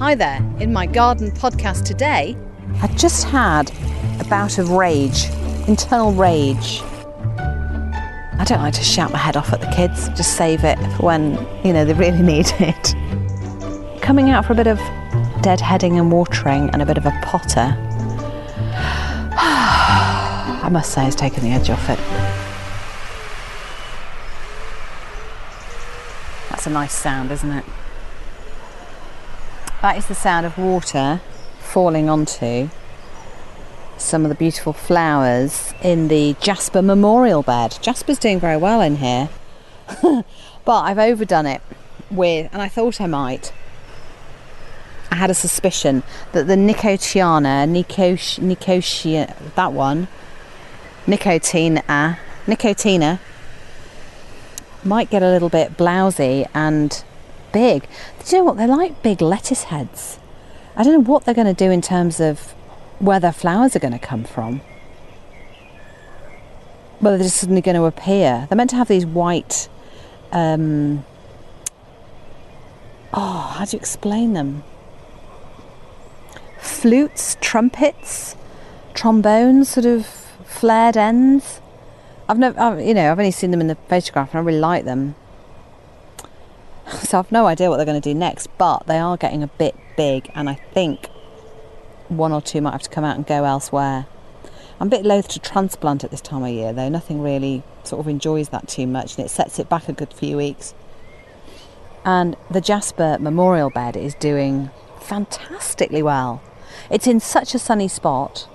Hi there. In my garden podcast today, I just had a bout of rage, internal rage. I don't like to shout my head off at the kids, just save it for when, you know, they really need it. Coming out for a bit of deadheading and watering and a bit of a potter, I must say, it's taken the edge off it. That's a nice sound, isn't it? That is the sound of water falling onto some of the beautiful flowers in the Jasper Memorial Bed. Jasper's doing very well in here, but I've overdone it with, and I thought I might. I had a suspicion that the Nicotiana, Nicotia, that one, Nicotina, Nicotina, might get a little bit blousy and big. Do you know what? They're like big lettuce heads. I don't know what they're going to do in terms of where their flowers are going to come from. Whether they're just suddenly going to appear. They're meant to have these white. Um, oh, how do you explain them? Flutes, trumpets, trombones, sort of flared ends. I've never, I've, you know, I've only seen them in the photograph, and I really like them. So I've no idea what they're going to do next, but they are getting a bit big, and I think one or two might have to come out and go elsewhere. I'm a bit loath to transplant at this time of year, though. Nothing really sort of enjoys that too much, and it sets it back a good few weeks. And the Jasper Memorial Bed is doing fantastically well. It's in such a sunny spot.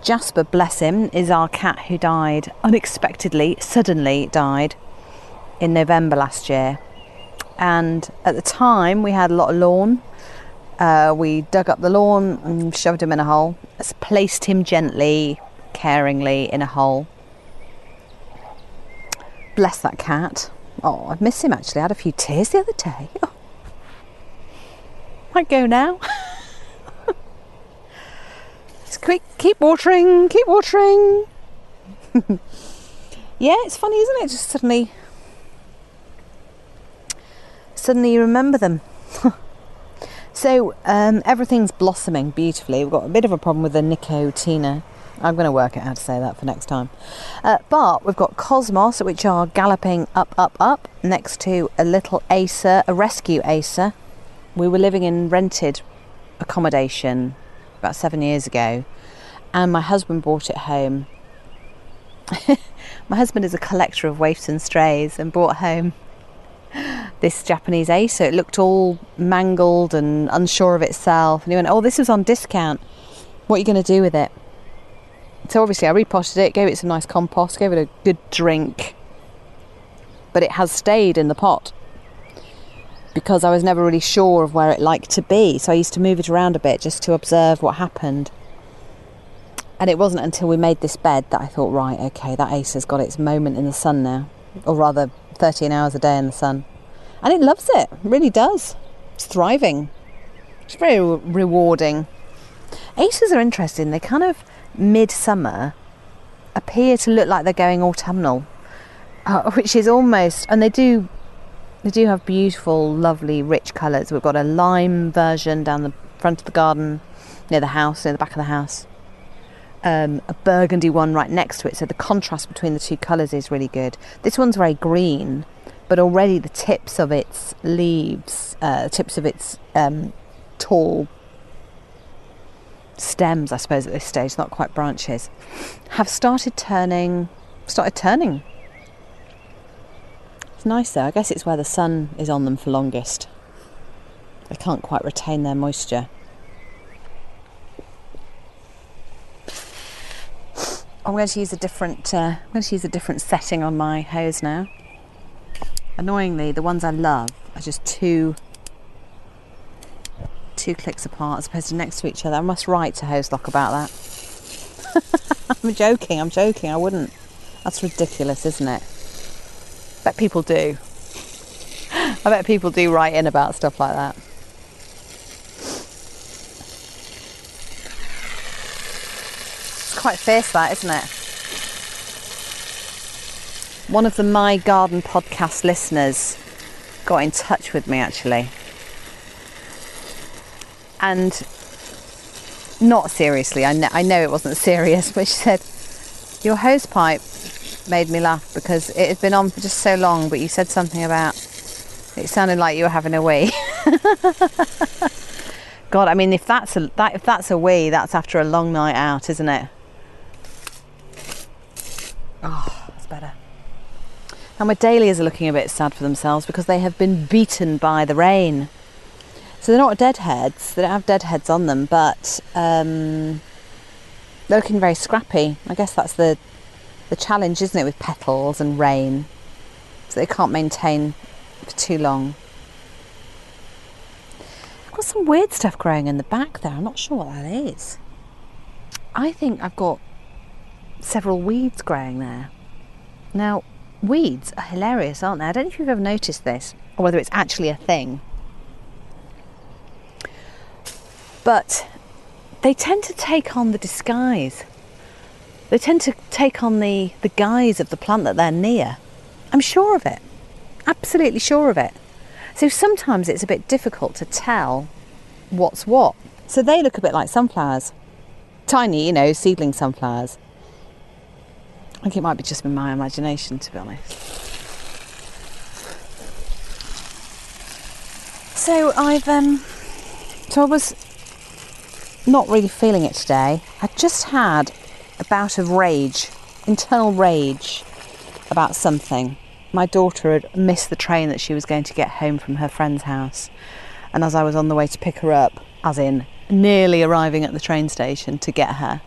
Jasper, bless him, is our cat who died unexpectedly, suddenly died in November last year and at the time we had a lot of lawn. Uh, we dug up the lawn and shoved him in a hole, placed him gently, caringly in a hole. Bless that cat. Oh, I miss him actually. I had a few tears the other day. Oh. Might go now. Just quick, keep watering, keep watering. yeah, it's funny, isn't it? Just suddenly suddenly you remember them. so um, everything's blossoming beautifully. We've got a bit of a problem with the Nicotina. I'm going to work out how to say that for next time. Uh, but we've got Cosmos, which are galloping up, up, up, next to a little Acer, a rescue Acer. We were living in rented accommodation about seven years ago, and my husband brought it home. my husband is a collector of waifs and strays and brought home this Japanese Acer. It looked all mangled and unsure of itself. And he went, Oh, this was on discount. What are you going to do with it? So obviously, I repotted it, gave it some nice compost, gave it a good drink. But it has stayed in the pot because I was never really sure of where it liked to be. So I used to move it around a bit just to observe what happened. And it wasn't until we made this bed that I thought, right, okay, that ace has got its moment in the sun now. Or rather, 13 hours a day in the sun. And it loves it, it really does. It's thriving. It's very re- rewarding. Acers are interesting. They kind of midsummer appear to look like they're going autumnal, uh, which is almost, and they do, they do have beautiful, lovely, rich colours. We've got a lime version down the front of the garden, near the house, near the back of the house. Um, a burgundy one right next to it, so the contrast between the two colours is really good. This one's very green, but already the tips of its leaves, uh, tips of its um, tall stems, I suppose at this stage, not quite branches, have started turning, started turning. It's nice though. I guess it's where the sun is on them for longest. They can't quite retain their moisture. I'm going to use a different. Uh, I'm going to use a different setting on my hose now. Annoyingly, the ones I love are just two two clicks apart as opposed to next to each other. I must write to Hozelock about that. I'm joking. I'm joking. I wouldn't. That's ridiculous, isn't it? bet people do. I bet people do write in about stuff like that. It's quite fierce, that, isn't it? One of the My Garden podcast listeners got in touch with me actually. and not seriously, I know, I know it wasn't serious, but she said, Your hose pipe made me laugh because it had been on for just so long, but you said something about it sounded like you were having a wee. God, I mean, if that's a that, if that's a wee, that's after a long night out, isn't it? Oh, that's better. Now my dahlias are looking a bit sad for themselves because they have been beaten by the rain. So they're not deadheads. They don't have deadheads on them, but um, they're looking very scrappy. I guess that's the the challenge, isn't it, with petals and rain? So they can't maintain for too long. I've got some weird stuff growing in the back there. I'm not sure what that is. I think I've got several weeds growing there. Now, weeds are hilarious, aren't they? I don't know if you've ever noticed this or whether it's actually a thing. But they tend to take on the disguise. They tend to take on the, the guise of the plant that they're near. I'm sure of it. Absolutely sure of it. So sometimes it's a bit difficult to tell what's what. So they look a bit like sunflowers. Tiny, you know, seedling sunflowers. I think it might be just been my imagination, to be honest. So I've um, so I was not really feeling it today. I just had a bout of rage, internal rage about something. My daughter had missed the train that she was going to get home from her friend's house, and as I was on the way to pick her up, as in nearly arriving at the train station to get her,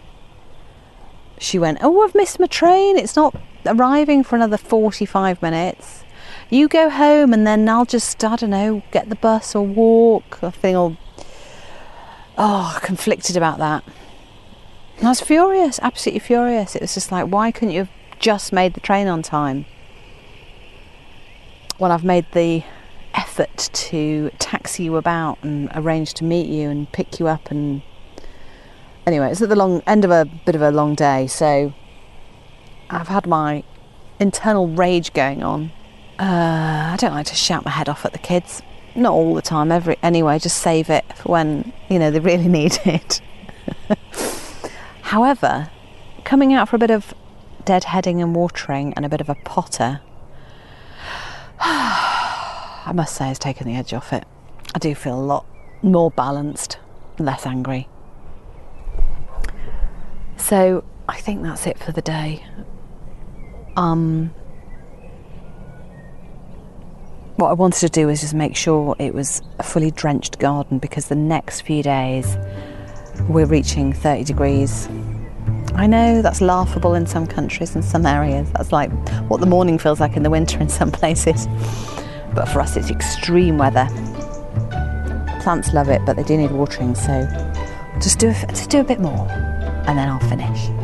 she went, Oh, I've missed my train. It's not arriving for another 45 minutes. You go home and then I'll just, I don't know, get the bus or walk. I think I'll, oh, conflicted about that. And I was furious, absolutely furious. It was just like, why couldn't you have just made the train on time? Well, I've made the effort to taxi you about and arrange to meet you and pick you up and anyway, it's at the long end of a bit of a long day, so I've had my internal rage going on. Uh, I don't like to shout my head off at the kids. Not all the time, every anyway, just save it for when, you know, they really need it. However, coming out for a bit of deadheading and watering and a bit of a potter, I must say has taken the edge off it. I do feel a lot more balanced, less angry. So I think that's it for the day. Um, what I wanted to do was just make sure it was a fully drenched garden because the next few days we're reaching 30 degrees. I know that's laughable in some countries and some areas. That's like what the morning feels like in the winter in some places. But for us, it's extreme weather. Plants love it, but they do need watering, so just do a, just do a bit more and then I'll finish.